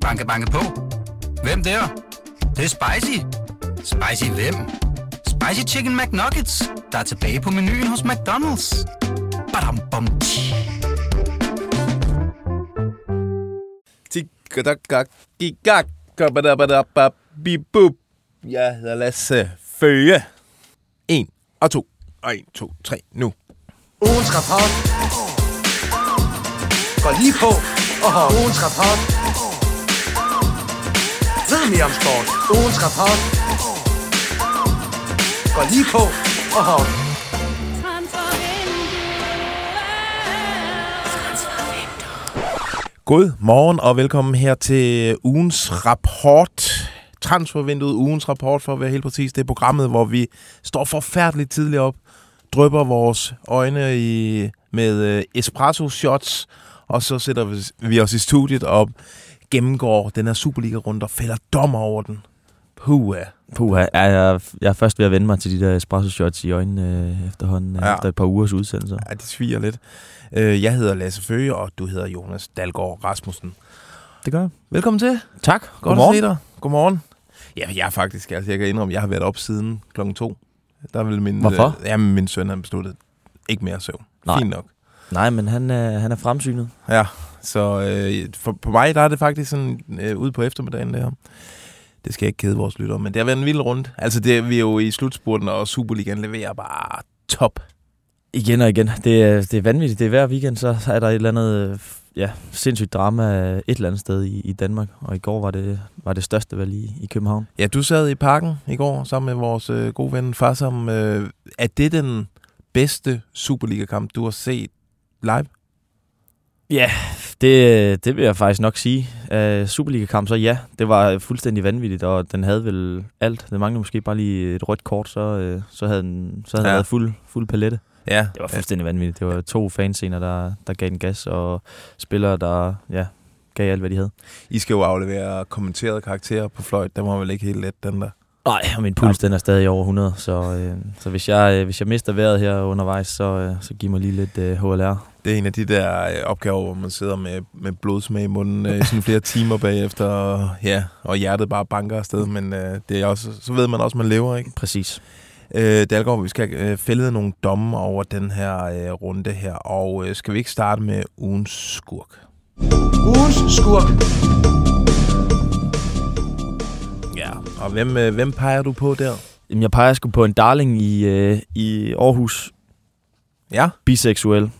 Banke, banke på. Hvem der? Det, det er spicy. Spicy hvem? Spicy Chicken McNuggets, der er tilbage på menuen hos McDonald's. Badum, bom, tji. Jeg hedder Lasse Føge. 1 og 2. Og 1, 2, 3, nu. Ugens rapport går lige på. Oho. Ugens rapport. Ved mere om sport. Ugens rapport Gå lige på. Oho. God morgen og velkommen her til ugens rapport. Transfervinduet, ugens rapport for at være helt præcis. Det er programmet, hvor vi står forfærdeligt tidligt op, drypper vores øjne i, med øh, espresso shots, og så sætter vi, vi os i studiet og gennemgår den her Superliga-runde og fælder dommer over den. Puh, Puh, jeg, jeg, jeg er først ved at vende mig til de der espresso shots i øjnene øh, efterhånden, Ja. ja. efter et par ugers udsendelse. Ja, det sviger lidt. Øh, Jeg hedder Lasse Føge, og du hedder Jonas Dalgaard Rasmussen. Det gør jeg. Velkommen til. Tak. Godt Godmorgen. at se dig. Godmorgen. Ja, jeg er faktisk, altså jeg kan indrømme, jeg har været op siden klokken to. Der vil min, Hvorfor? Øh, jamen, min søn har besluttet ikke mere søvn. Nej. Fint nok. Nej, men han er, han er fremsynet. Ja, så øh, for, på mig, der er det faktisk sådan øh, ude på eftermiddagen, det her. Det skal jeg ikke kede vores lyttere, men det har været en vild rundt. Altså, det, vi er jo i slutspurten, og Superligaen leverer bare top. Igen og igen. Det er, det er vanvittigt. Det er hver weekend, så er der et eller andet øh, ja, sindssygt drama et eller andet sted i, i Danmark. Og i går var det, var det største valg i, i København. Ja, du sad i parken i går sammen med vores øh, gode ven Farsam. Øh, er det den bedste Superliga-kamp, du har set live? Ja, det, det vil jeg faktisk nok sige. Uh, Superliga-kamp, så ja, det var fuldstændig vanvittigt, og den havde vel alt. Det manglede måske bare lige et rødt kort, så, uh, så havde den, så havde Ja. den været fuld, fuld palette. Ja, Det var fuldstændig vanvittigt. Det var to fanscener, der, der gav den gas, og spillere, der ja, gav alt, hvad de havde. I skal jo aflevere kommenterede karakterer på fløjt. Den var vel ikke helt let, den der. Nej, og min puls den er stadig over 100, så, øh, så hvis, jeg, øh, hvis jeg mister vejret her undervejs, så, øh, så giv mig lige lidt øh, HLR. Det er en af de der øh, opgaver, hvor man sidder med, med blodsmag i munden øh, sådan flere timer bagefter, og, ja, og hjertet bare banker afsted, men øh, det er også, så ved man også, at man lever, ikke? Præcis. Øh, Dalgaard, vi skal øh, fælde nogle domme over den her øh, runde her, og øh, skal vi ikke starte med ugens skurk? Ugens skurk. Ja. Og hvem, øh, hvem peger du på der? Jamen, jeg peger sgu på en darling i, øh, i Aarhus, Ja, biseksuel.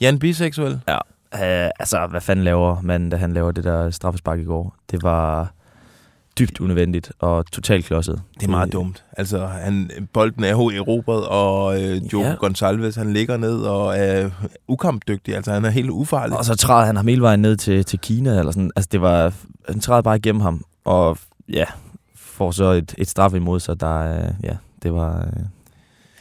Jan Biseksuel. Uh, altså, hvad fanden laver man, da han laver det der straffespark i går? Det var dybt unødvendigt og totalt klodset. Det er meget dumt. Altså, han, bolden er jo erobret, og øh, Joe Ja. ja. Gonçalves, han ligger ned og er ukampdygtig. Altså, han er helt ufarlig. Og så træder han ham hele vejen ned til, til Kina, eller sådan. Altså, det var... Han træder bare igennem ham, og ja, får så et, et straf imod sig, der... øh, Ja, det var... øh,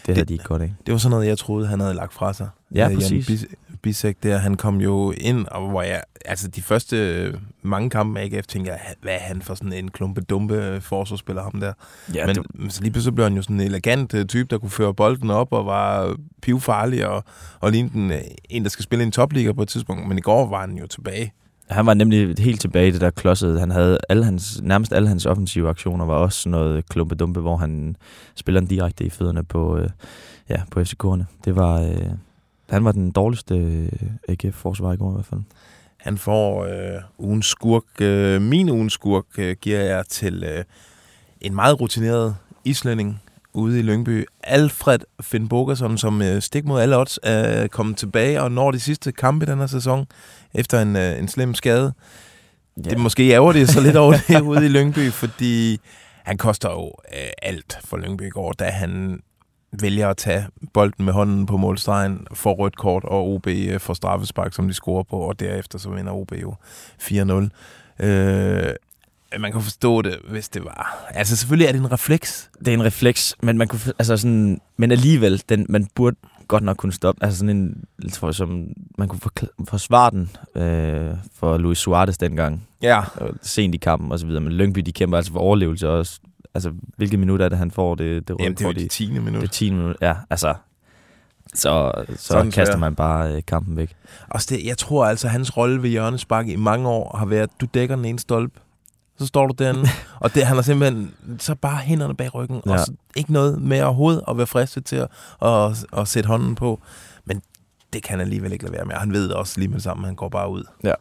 Det havde de ikke godt af. Det var sådan noget, jeg troede, han havde lagt fra sig. Ja, Øh, Jan præcis. Bis- Bisek der, han kom jo ind, og hvor jeg, altså de første øh, mange kampe med AGF, tænker jeg, hvad er han for sådan en klumpe-dumpe øh, forsvarsspiller, ham der. Ja, men, det, men så lige pludselig blev han jo sådan en elegant øh, type, der kunne føre bolden op og var pivfarlig og, og lignede en, en, der skal spille i en topliga på et tidspunkt. Men i går var han jo tilbage. han var nemlig helt tilbage i det der klodsede. Han havde alle hans, nærmest alle hans offensive aktioner var også sådan noget klumpedumpe, hvor han spiller den direkte i fødderne på, øh, ja, på FCK'erne. Det var... Øh, han var den dårligste øh, AGF-forsvar i går i hvert fald. Han får øh, ugens skurk. Øh, min ugens skurk øh, giver jeg til øh, en meget rutineret islænding ude i Lyngby. Alfred Finn Bogerson, som øh, stik mod alle odds er kommet tilbage og når de sidste kampe i den her sæson efter en, øh, en slem skade. Ja. Det måske ærger det så lidt over det ude i Lyngby, fordi han koster jo øh, alt for Lyngby i går, da han vælger at tage bolden med hånden på målstregen, får rødt kort, og OB øh, får straffespark, som de scorer på, og derefter så vinder OB jo 4-0. Øh, man kan forstå det, hvis det var. Altså selvfølgelig er det en refleks. Det er en refleks, men man kunne, altså sådan, men alligevel, den, man burde godt nok kunne stoppe. Altså sådan en, jeg tror, som, man kunne forsvare den øh, for Luis Suarez dengang. Ja. Sent i kampen og så videre. Men Lyngby, de kæmper altså for overlevelse også. Altså, hvilket minut er det, han får det, det røde Jamen, det er jo det 10. minut. Det er 10 minutter. Ja, altså, så, så Sådan kaster man bare øh, kampen væk. Også det, jeg tror altså, hans rolle ved hjørnespark i mange år har været, du dækker den ene stolpe, så står du derinde, og det, han har simpelthen så bare hænderne bag ryggen, ja. Og så ikke noget med overhovedet at være fristet til at, at, at sætte hånden på. Det kan han alligevel ikke lade være med. Og Han ved også lige med det samme, han går bare ud Ja.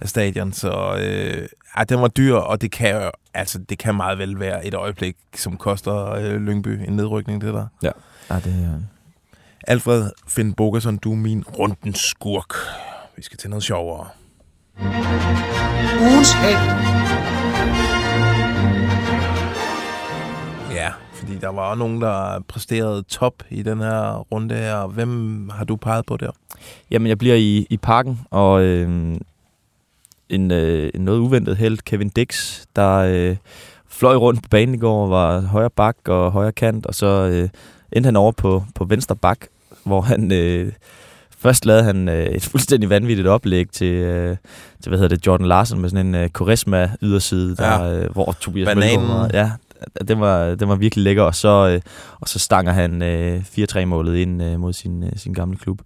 af stadion. Så øh, ja, den var dyr, og det kan, jo- altså, det kan meget vel være et øjeblik, som koster øh, Lyngby en nedrykning, det der. Ja, det, øh, Alfred Finn Bogerson, du er min rundens skurk. Vi skal til noget sjovere. Ugens held. Fordi der var nogen, der præsterede top i den her runde her. Hvem har du peget på der? Jamen, jeg bliver i, i parken, og øh, en, øh, en noget uventet held, Kevin Dix, der øh, fløj rundt på banen i går, var højre bak og højre kant, og så øh, endte han over på, på venstre bak, hvor han... Øh, Først lavede han øh, et fuldstændig vanvittigt oplæg til, øh, til hvad hedder det, Jordan Larsen med sådan en øh, charisma yderside, der, Ja. øh, hvor Tobias Bananen. Mølgaard. Ja, den var, den var virkelig lækker, og så, øh, og så stanger han øh, 4-3-målet ind øh, mod sin, øh, sin gamle klub.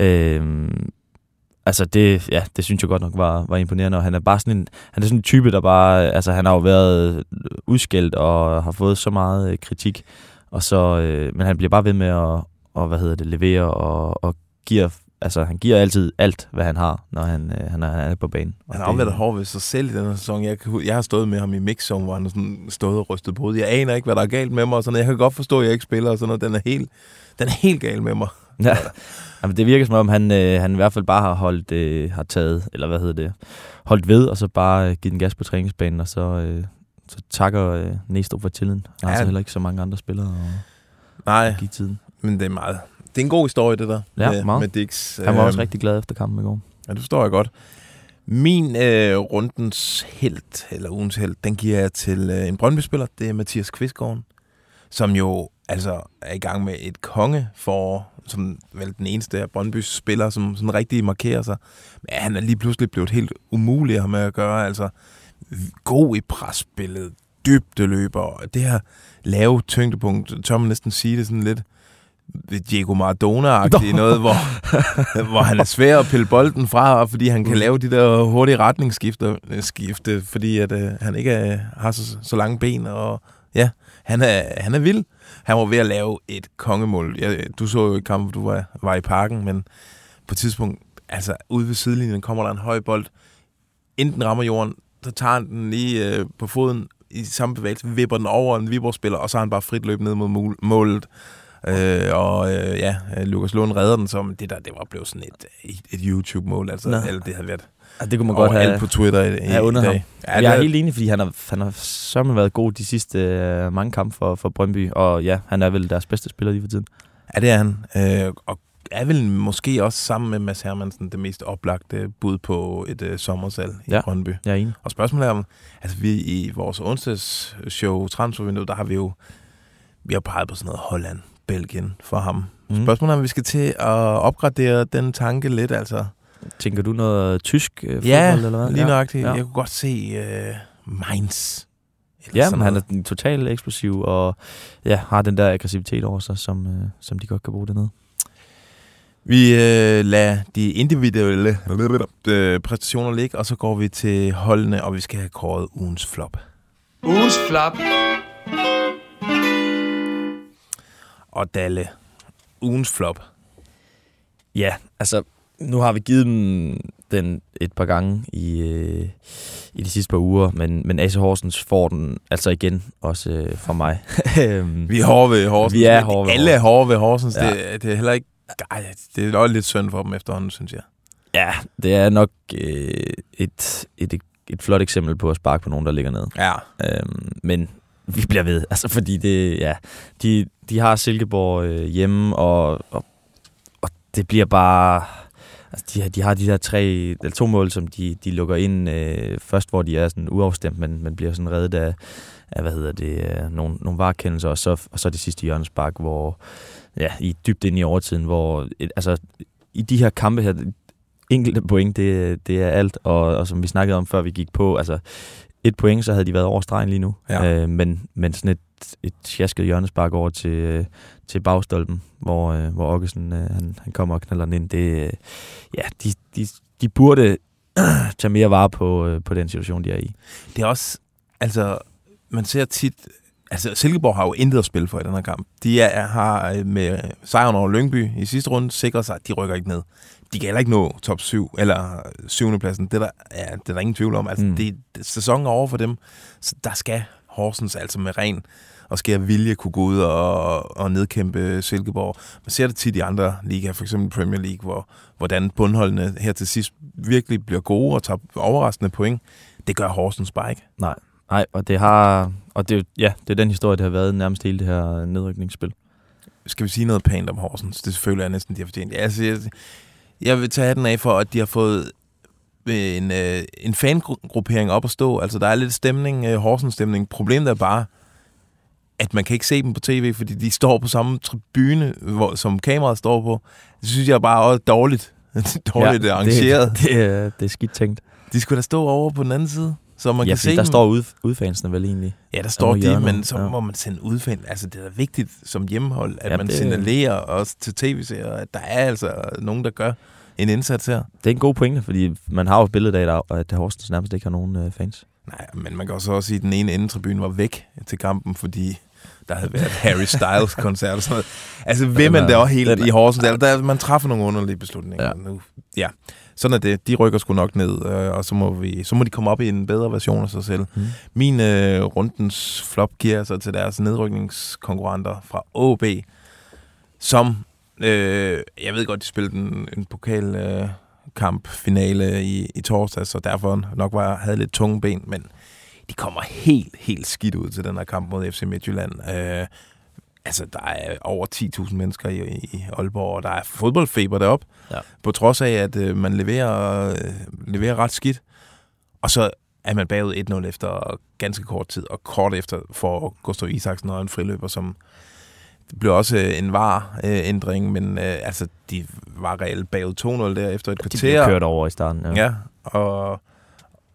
Øh, altså det, ja, det synes jeg godt nok var, var imponerende, og han er bare sådan en, han er sådan en type, der bare, altså han har jo været øh, udskældt og har fået så meget øh, kritik, og så, øh, men han bliver bare ved med at, og, hvad hedder det, levere og, og giver, altså han giver altid alt, hvad han har, når han, øh, han, er, han er på banen. Og Han har også været hård ved sig selv i den her sæson. Jeg, kan jeg har stået med ham i mixzone, hvor han har sådan stået og rystet på hovedet. Jeg aner ikke, hvad der er galt med mig. Og sådan noget. Jeg kan godt forstå, at jeg ikke spiller. Og sådan noget. Den, er helt, den er helt gal med mig. Ja. Jamen, det virker som om, han, øh, han i hvert fald bare har holdt, øh, har taget, eller hvad hedder det, holdt ved, og så bare øh, givet den gas på træningsbanen, og så, øh, så takker øh, Næstrup for tilliden. Er Ja. altså heller ikke så mange andre spillere Nej, at give tiden. men det er meget. Det er en god historie, det der. Ja, med, meget. med Dix. Han var også Øhm, rigtig glad efter kampen i går. Ja, det forstår jeg godt. Min øh, rundens held, eller ugens held, den giver jeg til øh, en Brøndby-spiller. Det er Mathias Kvistgaard, som jo altså er i gang med et konge for som vel den eneste af Brøndbys spillere, som sådan rigtig markerer sig. Men han er lige pludselig blevet helt umulig at have med at gøre. Altså, god i presspillet, dybdeløber, og det her lave tyngdepunkt, tør man næsten sige det sådan lidt Diego Maradona-agtigt noget, hvor, hvor han er svær at pille bolden fra, fordi han kan Mm. lave de der hurtige retningsskifte, skifte, fordi at, øh, han ikke øh, har så, så lange ben, og ja, han er, han er vild. Han var ved at lave et kongemål. Jeg, du så jo i kampen, du var, var i parken, men på et tidspunkt, altså ude ved sidelinjen, kommer der en høj bold, inden den rammer jorden, så tager han den lige øh, på foden i samme bevægelse, vipper den over en Viborg-spiller, og så har han bare frit løb ned mod mål- målet. Øh, og øh, ja, Lukas Lund redder den som det der, det var blevet sådan et, et, YouTube-mål, altså, Nå. eller det havde været Ja, det kunne man godt have, alt på Twitter i, i, have under i ham. dag. Ja, jeg er helt enig, fordi han har, han har sørme været god de sidste øh, mange kampe for, for Brøndby, og ja, han er vel deres bedste spiller lige for tiden. Ja, det er han. Øh, og er vel måske også sammen med Mads Hermansen det mest oplagte bud på et øh, sommersalg i Ja. Brøndby. Jeg er enig. Og spørgsmålet er, om- altså vi i vores onsdagsshow, transfervindue, der har vi jo vi har peget på sådan noget Holland, Belgien for ham. Mm. Spørgsmålet er, om vi skal til at opgradere den tanke lidt, altså. Tænker du noget tysk øh, fodbold, Ja, eller hvad? lige nøjagtigt. Ja. Jeg kunne godt se øh, Mainz. Ja, men han er den totalt eksplosiv, og ja, har den der aggressivitet over sig, som, øh, som de godt kan bruge dernede. Vi øh, lader de individuelle øh, præstationer ligge, og så går vi til holdene, og vi skal have kåret ugens flop. Ugens flop. Og Dalle, ugens flop. Ja, altså, nu har vi givet dem den et par gange i, øh, i de sidste par uger, men, men AC Horsens får den altså igen, også øh, fra mig. Øhm, Vi er hårde ved Horsens. Vi er hårde ved Alle er hårde ved Horsens. Ja. Det, det er heller ikke... Ej, det er også lidt synd for dem efterhånden, synes jeg. ja, det er nok øh, et, et, et flot eksempel på at sparke på nogen, der ligger nede. Ja. Øhm, men vi bliver ved, altså fordi det, ja, de, de har Silkeborg øh, hjemme, og, og, og det bliver bare, altså de, de har de der tre, eller to mål, som de, de lukker ind øh, først, hvor de er sådan uafstemt, men, men bliver sådan reddet af, af hvad hedder det, øh, nogle, nogle varekendelser, og så, og så det sidste hjørnespark, hvor, ja, i dybt ind i overtiden, hvor, et, altså i de her kampe her, enkelte point, det, det er alt, og, og som vi snakkede om, før vi gik på, altså et point, så havde de været over stregen lige nu. Ja. Øh, men, men sådan et et sjasket hjørnespark over til, øh, til bagstolpen, hvor, øh, hvor Okkesen øh, han, han kommer og knalder den ind. Det, øh, ja, de, de, de burde tage mere vare på, øh, på den situation, de er i. Det er også, altså, man ser tit, altså Silkeborg har jo intet at spille for i den her kamp. De er, har øh, med sejren over Lyngby i sidste runde sikret sig, at de rykker ikke ned. De kan heller ikke nå top 7 eller 7. pladsen. Det er der, ja, det er der ingen tvivl om. Altså, Mm. det, det, sæsonen er over for dem, så der skal Horsens altså med ren og skære vilje kunne gå ud og, og nedkæmpe Silkeborg. Man ser det tit i andre ligaer, for eksempel Premier League, hvor, hvordan bundholdene her til sidst virkelig bliver gode og tager overraskende point. Det gør Horsens bare ikke. Nej, nej, og det har, og det, er ja, det er den historie, det har været nærmest hele det her nedrykningsspil. skal vi sige noget pænt om Horsens? Det selvfølgelig er næsten, de har fortjent. Ja, altså, jeg, jeg vil tage den af for, at de har fået øh, en, øh, en fangruppering op at stå. Altså, der er lidt stemning, øh, Horsens-stemning. Problemet er bare, at man kan ikke se dem på tv, fordi de står på samme tribune, hvor, som kameraet står på. Det synes jeg bare er dårligt. dårligt ja, arrangeret. Det, det, er, det er skidt tænkt. De skulle da stå over på den anden side, så man ja, kan se der dem. står ud, udfansene vel egentlig. Ja, der står de, men så ja. må man sende udfand. Altså, det er da vigtigt som hjemmehold, at Ja, man det- signalerer også til tv-serier, at der er altså nogen, der gør en indsats her. Det er en god pointe, fordi man har jo et billede af, der- at Horsens nærmest ikke har nogen øh, fans. Nej, men man kan også også sige, at den ene endetribune var væk til kampen, fordi der havde været Harry Styles-koncert og sådan noget. Altså, vil man det også helt i Horsens? Der, der, man træffer nogle underlige beslutninger. Ja. Nu. ja. Sådan er det. De rykker sgu nok ned, øh, og så må, vi, så må de komme op i en bedre version af sig selv. Mm. Min øh, rundens flop giver så til deres nedrykningskonkurrenter fra OB, som, øh, jeg ved godt, de spillede en, en pokal øh, kamp finale i, i torsdag, så derfor nok var, havde lidt tunge ben, men de kommer helt, helt skidt ud til den her kamp mod FC Midtjylland. Øh, altså, der er over 10.000 mennesker i, i Aalborg, og der er fodboldfeber deroppe, Ja. på trods af, at øh, man leverer, øh, leverer ret skidt. Og så er man bagud 1-0 efter ganske kort tid, og kort efter får Gustav Isaksen og en friløber, som det blev også øh, en var-ændring, men øh, altså, de var reelt bagud 2-0 der efter et De kvarter. blev kørt over i starten. Ja. Ja, og,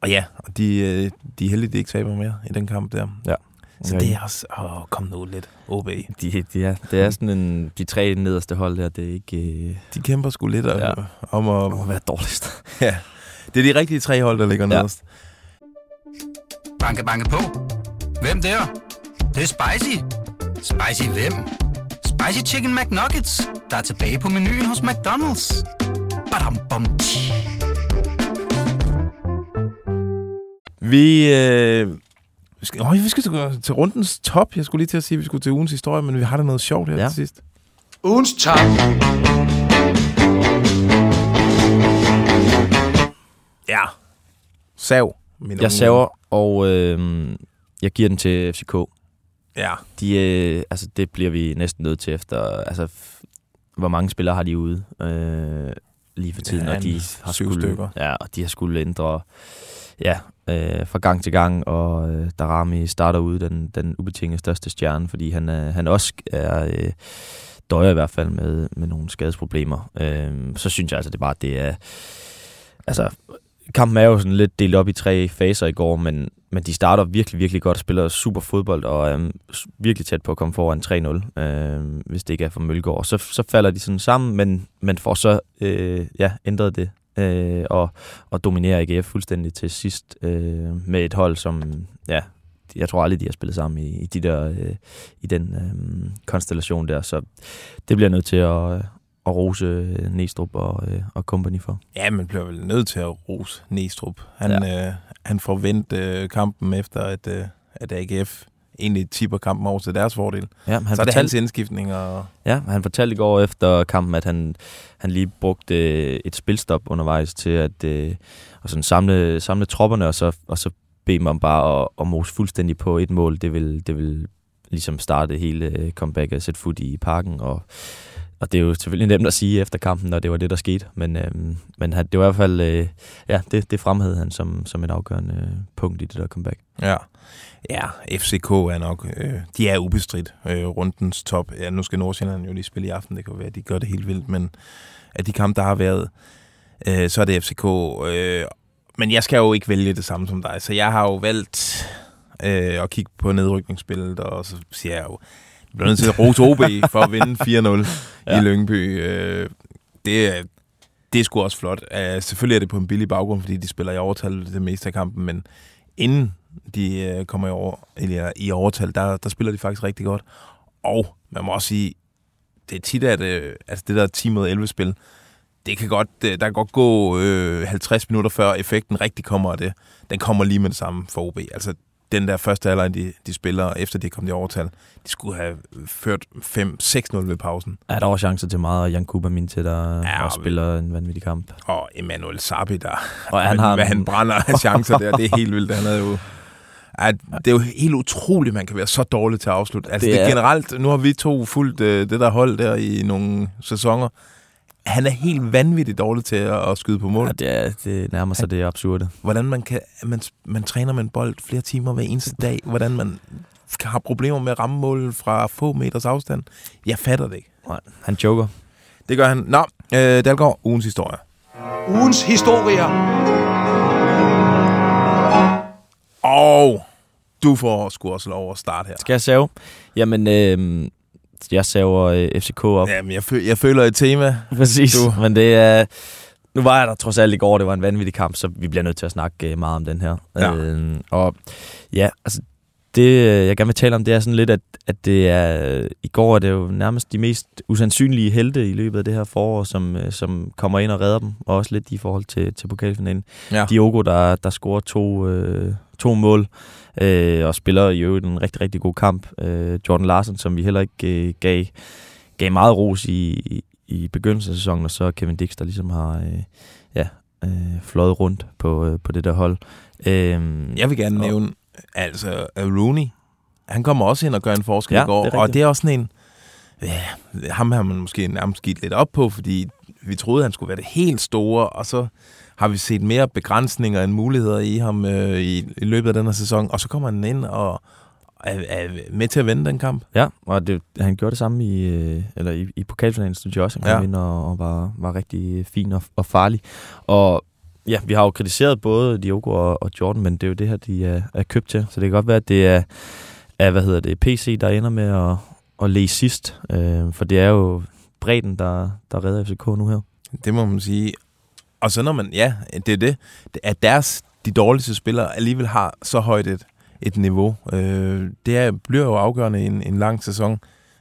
og ja, de, øh, de er heldige, de ikke taber mere i den kamp der. Ja. Så Ja. det er også, åh, kom nu lidt, OB. De, de er, det er sådan en, de tre nederste hold der, det er ikke øh, De kæmper sgu lidt ja. Ja. om om at... at være dårligst. Ja, det er de rigtige tre hold, der ligger Ja. nederst. Banke, banke på. Hvem der? Det, det er spicy. Spicy hvem? Spicy Chicken McNuggets, der er tilbage på menuen hos McDonald's. Badum, bom, tji. Vi, øh, vi skal, øh, vi skal til, til rundens top. Jeg skulle lige til at sige, at vi skulle til ugens historie, men vi har da noget sjovt her Ja. til sidst. Ugens top. Ja. Sav. Min Jeg saver, og øh, jeg giver den til FCK. Ja. De, øh, altså, det bliver vi næsten nødt til efter... Altså, hvor mange spillere har de ude øh, lige for tiden? Ja, og de har syv skulle, stykker. Ja, og de har skulle ændre ja, øh, fra gang til gang, og øh, Darami starter ud den, den ubetinget største stjerne, fordi han, øh, han også er... Øh, døjer i hvert fald med, med nogle skadesproblemer. Øh, så synes jeg altså, det er bare, det er... Altså, kampen er jo sådan lidt delt op i tre faser i går, men, men de starter virkelig, virkelig godt spiller super fodbold, og er virkelig tæt på at komme foran 3-0, øh, hvis det ikke er for Mølgaard. Så, så falder de sådan sammen, men, men får så øh, ja, ændret det, øh, og, og dominerer AGF fuldstændig til sidst øh, med et hold, som, ja, jeg tror aldrig, de har spillet sammen i, i, de der, øh, i den øh, konstellation der, så det bliver nødt til at, at rose øh, Næstrup og, øh, og company for. Ja, man bliver vel nødt til at rose Næstrup. Han, ja. øh, han får vendt øh, kampen efter, at, øh, at AGF egentlig tipper kampen over til deres fordel. Ja, han så er det hans indskiftning, og Ja, han fortalte i går efter kampen, at han, han lige brugte øh, et spilstop undervejs til at øh, og sådan samle, samle tropperne, og så, og så bede man bare at, at mose fuldstændig på et mål. Det vil, det vil ligesom starte hele øh, comeback og sætte fod i parken, og, og det er jo selvfølgelig nemt at sige efter kampen, når det var det, der skete. Men, øh, men han, det var i hvert fald, øh, ja, det, det fremhævede han som, som et afgørende øh, punkt i det der comeback. ja. Ja, FCK er nok, øh, de er ubestridt øh, rundens top. Ja, nu skal Nordsjælland jo lige spille i aften, det kan være, at de gør det helt vildt, men af de kampe, der har været, øh, så er det FCK. Øh, men jeg skal jo ikke vælge det samme som dig, så jeg har jo valgt øh, at kigge på nedrykningsspillet, og så siger jeg jo, jeg bliver nødt til at rose OB for at vinde 4-0 ja. I Lyngby. Øh, det, er- det er sgu også flot. Uh, selvfølgelig er det på en billig baggrund, fordi de spiller i overtal det meste af kampen, men inden de uh, kommer i, over, eller i overtal, der, der spiller de faktisk rigtig godt. Og man må også sige, det er tit, at uh, altså det der 10 mod 11 spil, det kan godt, der kan godt gå øh, 50 minutter før effekten rigtig kommer af det. Den kommer lige med det samme for OB. Altså den der første halvleg, de, de spiller, efter de kommet i overtal, de skulle have ført 5-6-0 ved pausen. Ja, der var chancer til meget, og Jan Kuba min til, der Ja, og- spiller en vanvittig kamp. Og Emmanuel Sabi, der, Og han har hvad han brænder af chancer der, det er helt vildt. Han havde jo, ja, det er jo helt utroligt, man kan være så dårlig til at afslutte. Altså det, Det det er- generelt, nu har vi to fulgt øh, det der hold der i nogle sæsoner. Han er helt vanvittigt dårlig til at, at skyde på mål. Ja, det, er, det nærmer sig det absurde. hvordan man kan man, man træner med en bold flere timer hver eneste dag, hvordan man kan have problemer med at ramme mål fra få meters afstand. Jeg fatter det ikke. Nej, han joker. Det gør han. Nå, øh, Dalgaard, ugens historie. Ugens historier. Og du får sgu også lov at starte her. Skal jeg save? Jamen, øh, jeg saver øh, FCK op. Jamen, jeg, fø- jeg føler et tema. Præcis, Du- men det er... Nu var jeg der trods alt i går, det var en vanvittig kamp, så vi bliver nødt til at snakke øh, meget om den her. Ja. Øh, og ja, altså det, øh, jeg gerne vil tale om, det er sådan lidt, at, at det er, øh, i går er det jo nærmest de mest usandsynlige helte i løbet af det her forår, som, øh, som kommer ind og redder dem, og også lidt i forhold til, til pokalfinalen. Ja. Diogo, der, der scorer to, øh, to mål, øh, og spiller i øvrigt en rigtig, rigtig god kamp. Øh, Jordan Larsen, som vi heller ikke øh, gav, gav meget ros i, i, i begyndelsen af sæsonen, og så Kevin Dix, der ligesom har øh, ja, øh, fløjet rundt på, øh, på det der hold. Øh, Jeg vil gerne Og- nævne, altså uh, Rooney, han kommer også ind og gør en forskel Ja, i går, det og det er også sådan en, ja, ham har man måske nærmest givet lidt op på, fordi vi troede, han skulle være det helt store, og så har vi set mere begrænsninger end muligheder i ham øh, i, i løbet af den her sæson, og så kommer han ind og er, er med til at vende den kamp. Ja, og det, han gjorde det samme i, øh, eller i, i pokalfinalen, synes jeg også. Han kom Ja. ind og, og var, var rigtig fin og, og farlig. Og ja, vi har jo kritiseret både Diogo og, og Jordan, men det er jo det her, de er, er købt til. Så det kan godt være, at det er, er hvad hedder det, PC, der ender med at, at læge sidst. Øh, for det er jo bredden, der, der redder FCK nu her. Det må man sige. Og så når man, ja, det er det, at deres, de dårligste spillere alligevel har så højt et, et niveau. Øh, det er, bliver jo afgørende i en, en lang sæson.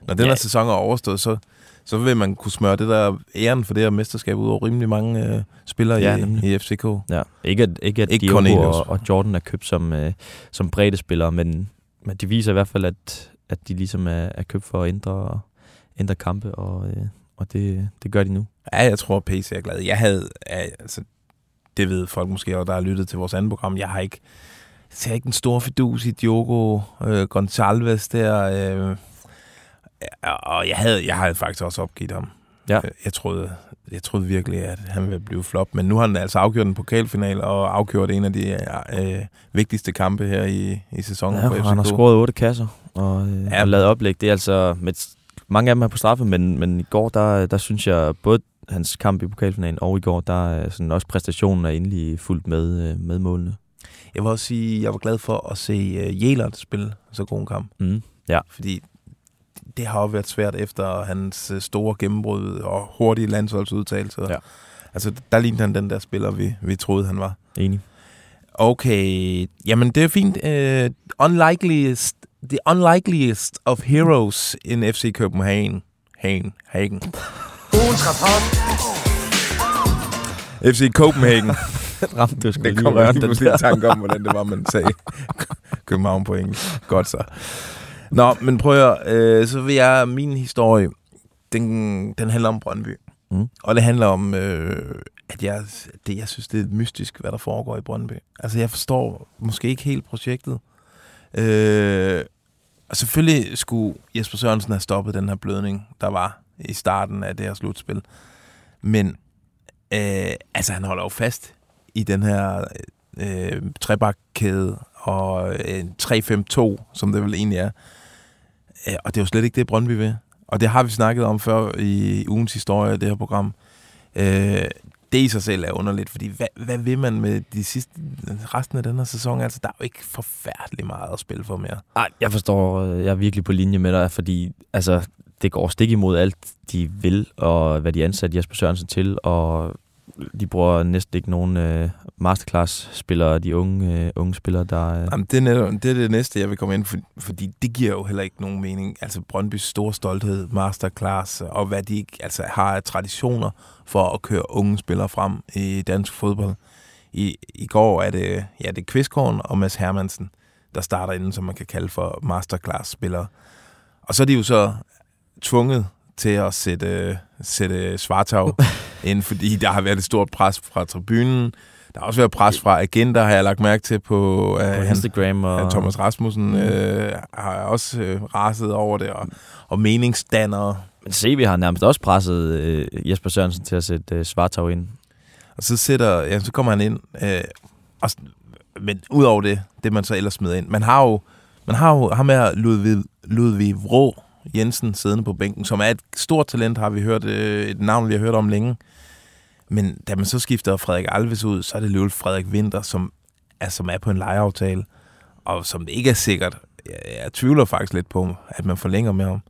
Når den Ja. her sæson er overstået, så, så vil man kunne smøre det der æren for det her mesterskab ud over rimelig mange øh, spillere Ja, i, nemlig. i FCK. Ja, ikke at, ikke at Ikke Diogo og, og Jordan er købt som, øh, som bredde spillere, men, men de viser i hvert fald, at, at de ligesom er, er købt for at ændre, ændre kampe, og, øh, og det, det gør de nu. Ja, jeg tror, PC er glad. Jeg havde, altså, det ved folk måske, og der har lyttet til vores andet program. Jeg har ikke, jeg ser ikke den store fidus i Diogo øh, Gonçalves der. Øh, og jeg havde, jeg havde faktisk også opgivet ham. Ja. Øh, Jeg troede, jeg troede virkelig, at han ville blive flop. Men nu har han altså afgjort en pokalfinal og afgjort en af de øh, vigtigste kampe her i, i sæsonen Ja, for FCK. han har scoret otte kasser og, øh, Ja. og lavet oplæg. Det er altså, med, mange af dem er på straffe, men, men i går, der, der synes jeg, både hans kamp i pokalfinalen og i går, der er sådan også præstationen er endelig fuldt med, øh, med målene. Jeg vil også sige, at jeg var glad for at se Jelert spille så god en kamp. Mm. Ja. Fordi det har jo været svært efter hans øh, store gennembrud og hurtige landsholdsudtalelser. Ja. Altså, der lignede han den der spiller, vi, vi troede, han var. Enig. Okay, jamen det er fint. Uh, unlikeliest, the unlikeliest of heroes in FC Copenhagen. Hagen, Hagen. Ugens rapport. FC Copenhagen. Ramte du sgu det lige kommer jeg lige den pludselig i der. tanke om, hvordan det var, man sagde København på engelsk. Godt så. Nå, men prøv at høre, øh, så vil jeg, min historie, den, den handler om Brøndby. Mm. Og det handler om, øh, at jeg, det, jeg synes, det er mystisk, hvad der foregår i Brøndby. Altså, jeg forstår måske ikke helt projektet. Øh, og selvfølgelig skulle Jesper Sørensen have stoppet den her blødning, der var i starten af det her slutspil. Men øh, altså, han holder jo fast i den her øh, trebakkæde og øh, 3-5-2, som det vel egentlig er. Øh, og det er jo slet ikke det, Brøndby vil. Og det har vi snakket om før i ugens historie af det her program. Øh, det i sig selv er underligt, fordi hvad, hvad vil man med de sidste, resten af den her sæson? Altså, der er jo ikke forfærdeligt meget at spille for mere. Nej, jeg forstår, øh, jeg er virkelig på linje med dig, fordi altså, det går stik imod alt, de vil, og hvad de ansatte Jesper Sørensen til, og de bruger næsten ikke nogen øh, masterclass-spillere, de unge, øh, unge spillere, der... Øh... Jamen, det, er netop, det er det næste, jeg vil komme ind, for, fordi det giver jo heller ikke nogen mening. Altså Brøndbys store stolthed, masterclass, og hvad de altså, har af traditioner for at køre unge spillere frem i dansk fodbold. I, i går er det, ja, det er Kvistkorn og Mads Hermansen, der starter inden, som man kan kalde for masterclass-spillere. Og så er de jo så tvunget til at sætte, sætte Svartag ind, fordi der har været et stort pres fra tribunen. Der har også været pres fra agenter, har jeg lagt mærke til på, på uh, Instagram. Og... Thomas Rasmussen mm. øh, har også øh, raset over det, og, og meningsdannere. Men CV har nærmest også presset øh, Jesper Sørensen til at sætte øh, Svartag ind. Og så, sætter, ja, så kommer han ind. Øh, og, men udover det, det man så ellers smider ind. Man har jo, man har jo ham her Ludvig, Ludvig Vrå, Jensen siddende på bænken, som er et stort talent, har vi hørt, øh, et navn, vi har hørt om længe. Men da man så skifter Frederik Alves ud, så er det alligevel Frederik Winter, som er, som er på en lejeaftale, og som ikke er sikkert. Jeg, jeg tvivler faktisk lidt på, at man forlænger med ham.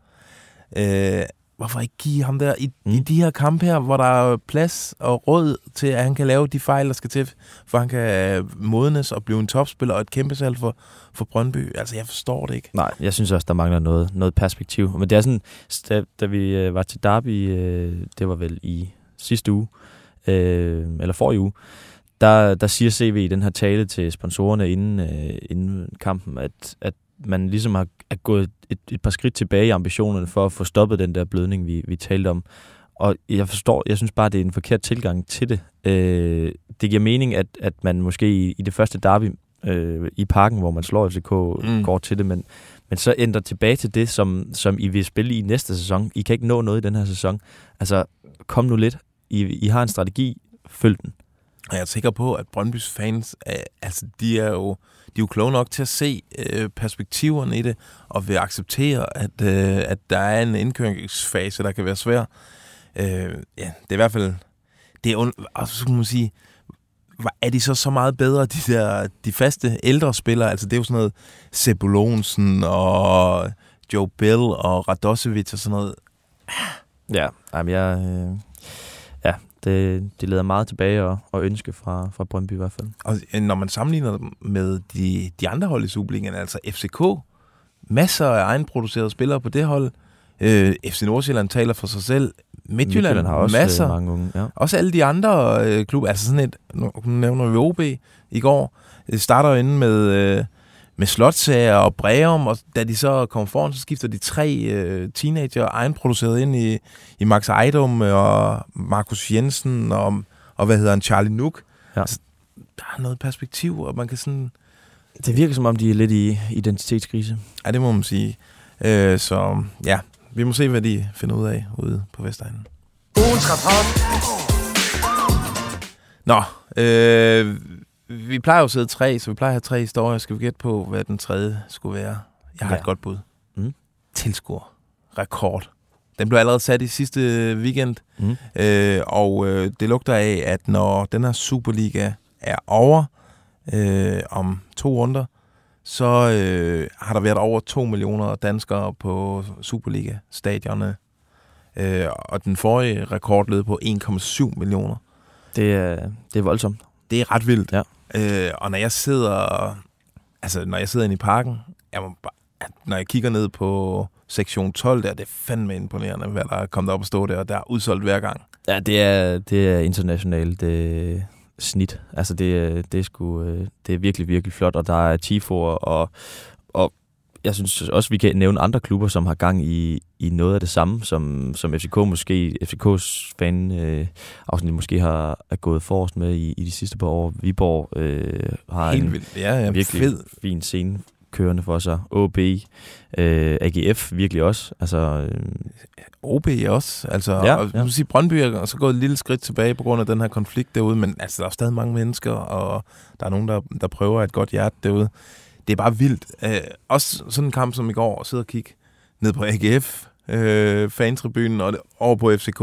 Øh, hvorfor ikke give ham der i, mm. i de her kampe her, hvor der er plads og råd til, at han kan lave de fejl, der skal til, for han kan modnes og blive en topspiller og et kæmpe salg for, for Brøndby. Altså, jeg forstår det ikke. Nej, jeg synes også, der mangler noget, noget perspektiv. Men det er sådan, da, da vi øh, var til Derby, øh, det var vel i sidste uge, øh, eller forrige uge, der, der siger CV i den her tale til sponsorerne inden, øh, inden kampen, at, at man ligesom har er gået et, et par skridt tilbage i ambitionerne for at få stoppet den der blødning, vi, vi talte om. Og jeg forstår, jeg synes bare, det er en forkert tilgang til det. Øh, det giver mening, at, at man måske i, i det første derby øh, i parken, hvor man slår FCK, mm. går til det, men, men så ændrer tilbage til det, som, som I vil spille i næste sæson. I kan ikke nå noget i den her sæson. Altså, kom nu lidt. I, I har en strategi, følg den. Og jeg er sikker på, at Brøndbys fans, øh, altså, de er jo de er jo kloge nok til at se øh, perspektiverne i det, og vil acceptere, at, øh, at der er en indkøringsfase, der kan være svær. Øh, ja, det er i hvert fald... Det er, og så kan man sige, er de så så meget bedre, de der de faste ældre spillere? Altså, det er jo sådan noget Sebulonsen og Joe Bill og Radosevic og sådan noget. Ja, jamen jeg... Øh det, det leder meget tilbage og, og ønske fra, fra Brøndby i hvert fald. Og øh, når man sammenligner med de, de andre hold i Superligaen, altså FCK, masser af egenproducerede spillere på det hold. Øh, FC Nordsjælland taler for sig selv. Midtjylland, Midtjylland har også masser. mange unge. Ja. Også alle de andre øh, klubber. Altså sådan et, nu nævner vi OB i går. Starter jo inde med... Øh, med Slotsager og Breum, og da de så kommer foran, så skifter de tre øh, teenager egenproduceret ind i, i Max Ejdom og Markus Jensen og, og hvad hedder han, Charlie Nook. Ja. Altså, der er noget perspektiv, og man kan sådan... Det virker som om, de er lidt i identitetskrise. Ja, det må man sige. Øh, så ja, vi må se, hvad de finder ud af ude på Vestegnen. Nå, øh, vi plejer jo at sidde tre, så vi plejer at have tre historier. Skal vi gætte på, hvad den tredje skulle være? Jeg har ja. et godt bud. Mm. Tilskuer. Rekord. Den blev allerede sat i sidste weekend, mm. øh, og øh, det lugter af, at når den her Superliga er over øh, om to runder, så øh, har der været over 2 millioner danskere på Superliga-stadionerne. Øh, og den forrige rekord lød på 1,7 millioner. Det er, det er voldsomt. Det er ret vildt. Ja. Øh, og når jeg sidder, altså når jeg sidder inde i parken, jeg må bare, når jeg kigger ned på sektion 12 der, det er fandme imponerende, hvad der er kommet op og stå der, og der er udsolgt hver gang. Ja, det er, det er internationalt det snit. Altså det, det, er sgu, øh, det er virkelig, virkelig flot, og der er tifoer, og, og jeg synes også, vi kan nævne andre klubber, som har gang i, i noget af det samme, som, som FCK måske, FCK's fan øh, afsnit måske har er gået forrest med i, i de sidste par år. Viborg øh, har Helt en vildt. Ja, ja, virkelig fed. fin scene kørende for sig. OB, øh, AGF virkelig også. Altså, øh, OB også. Altså, ja, og, ja. sige, Brøndby er så gået et lille skridt tilbage på grund af den her konflikt derude, men altså, der er stadig mange mennesker, og der er nogen, der, der prøver et godt hjerte derude det er bare vildt. Øh, også sådan en kamp som i går, at sidde og kigge ned på AGF, øh, fantribunen og over på FCK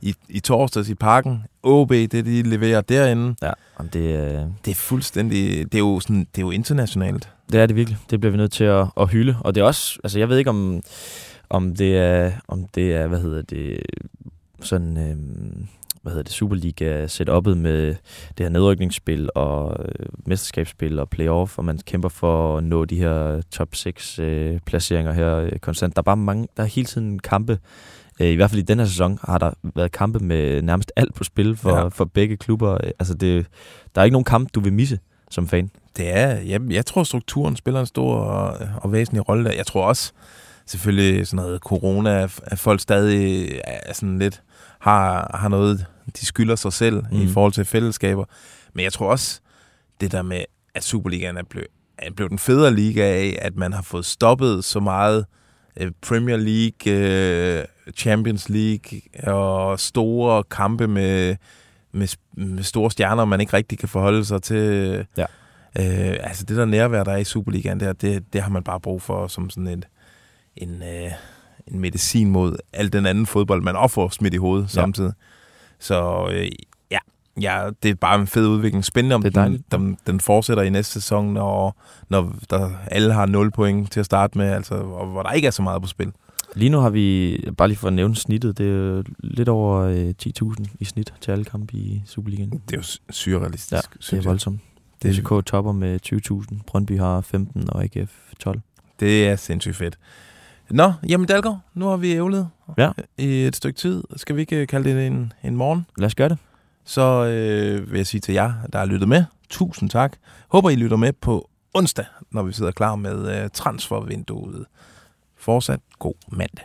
i, i torsdags i parken. OB, det de leverer derinde, Ja, og det, øh, det er fuldstændig, det er jo, sådan, det er jo internationalt. det er det virkelig. Det bliver vi nødt til at, at hylde. Og det er også, altså jeg ved ikke om, om det er, om det er, hvad hedder det, sådan, øh, hvad hedder det, Superliga setup'et med det her nedrykningsspil og øh, mesterskabsspil og playoff, og man kæmper for at nå de her top 6 øh, placeringer her øh, konstant. Der er bare mange, der er hele tiden kampe. Øh, I hvert fald i den her sæson har der været kampe med nærmest alt på spil for, Ja. for begge klubber. Altså det, der er ikke nogen kamp, du vil misse som fan. Det er, jeg, jeg tror, strukturen spiller en stor og, og væsentlig rolle der. Jeg tror også, selvfølgelig sådan noget corona, at folk stadig er sådan lidt, har, har noget, de skylder sig selv mm. i forhold til fællesskaber. Men jeg tror også, det der med, at Superligaen er blevet, er blevet den federe liga af, at man har fået stoppet så meget øh, Premier League, øh, Champions League og store kampe med, med, med store stjerner, man ikke rigtig kan forholde sig til. Ja. Øh, altså det der nærvær, der er i Superligaen, der, det, det har man bare brug for som sådan en, en, øh, en medicin mod al den anden fodbold, man også får smidt i hovedet ja. samtidig. Så øh, ja, ja, det er bare en fed udvikling. Spændende, om Det den, den, den fortsætter i næste sæson, når, når der, alle har 0 point til at starte med, altså, og hvor der ikke er så meget på spil. Lige nu har vi, bare lige for at nævne snittet, det er lidt over øh, 10.000 i snit til alle kampe i Superligaen. Det er jo surrealistisk, Ja, Det er voldsomt. Det, FCK topper med 20.000, Brøndby har 15 og AGF 12. det er sindssygt fedt. Nå, jamen Dalgaard, nu har vi ævlet Ja. i et stykke tid. Skal vi ikke kalde det en, en morgen? Lad os gøre det. Så øh, vil jeg sige til jer, der har lyttet med, tusind tak. Håber, I lytter med på onsdag, når vi sidder klar med øh, transfervinduet. Fortsat god mandag.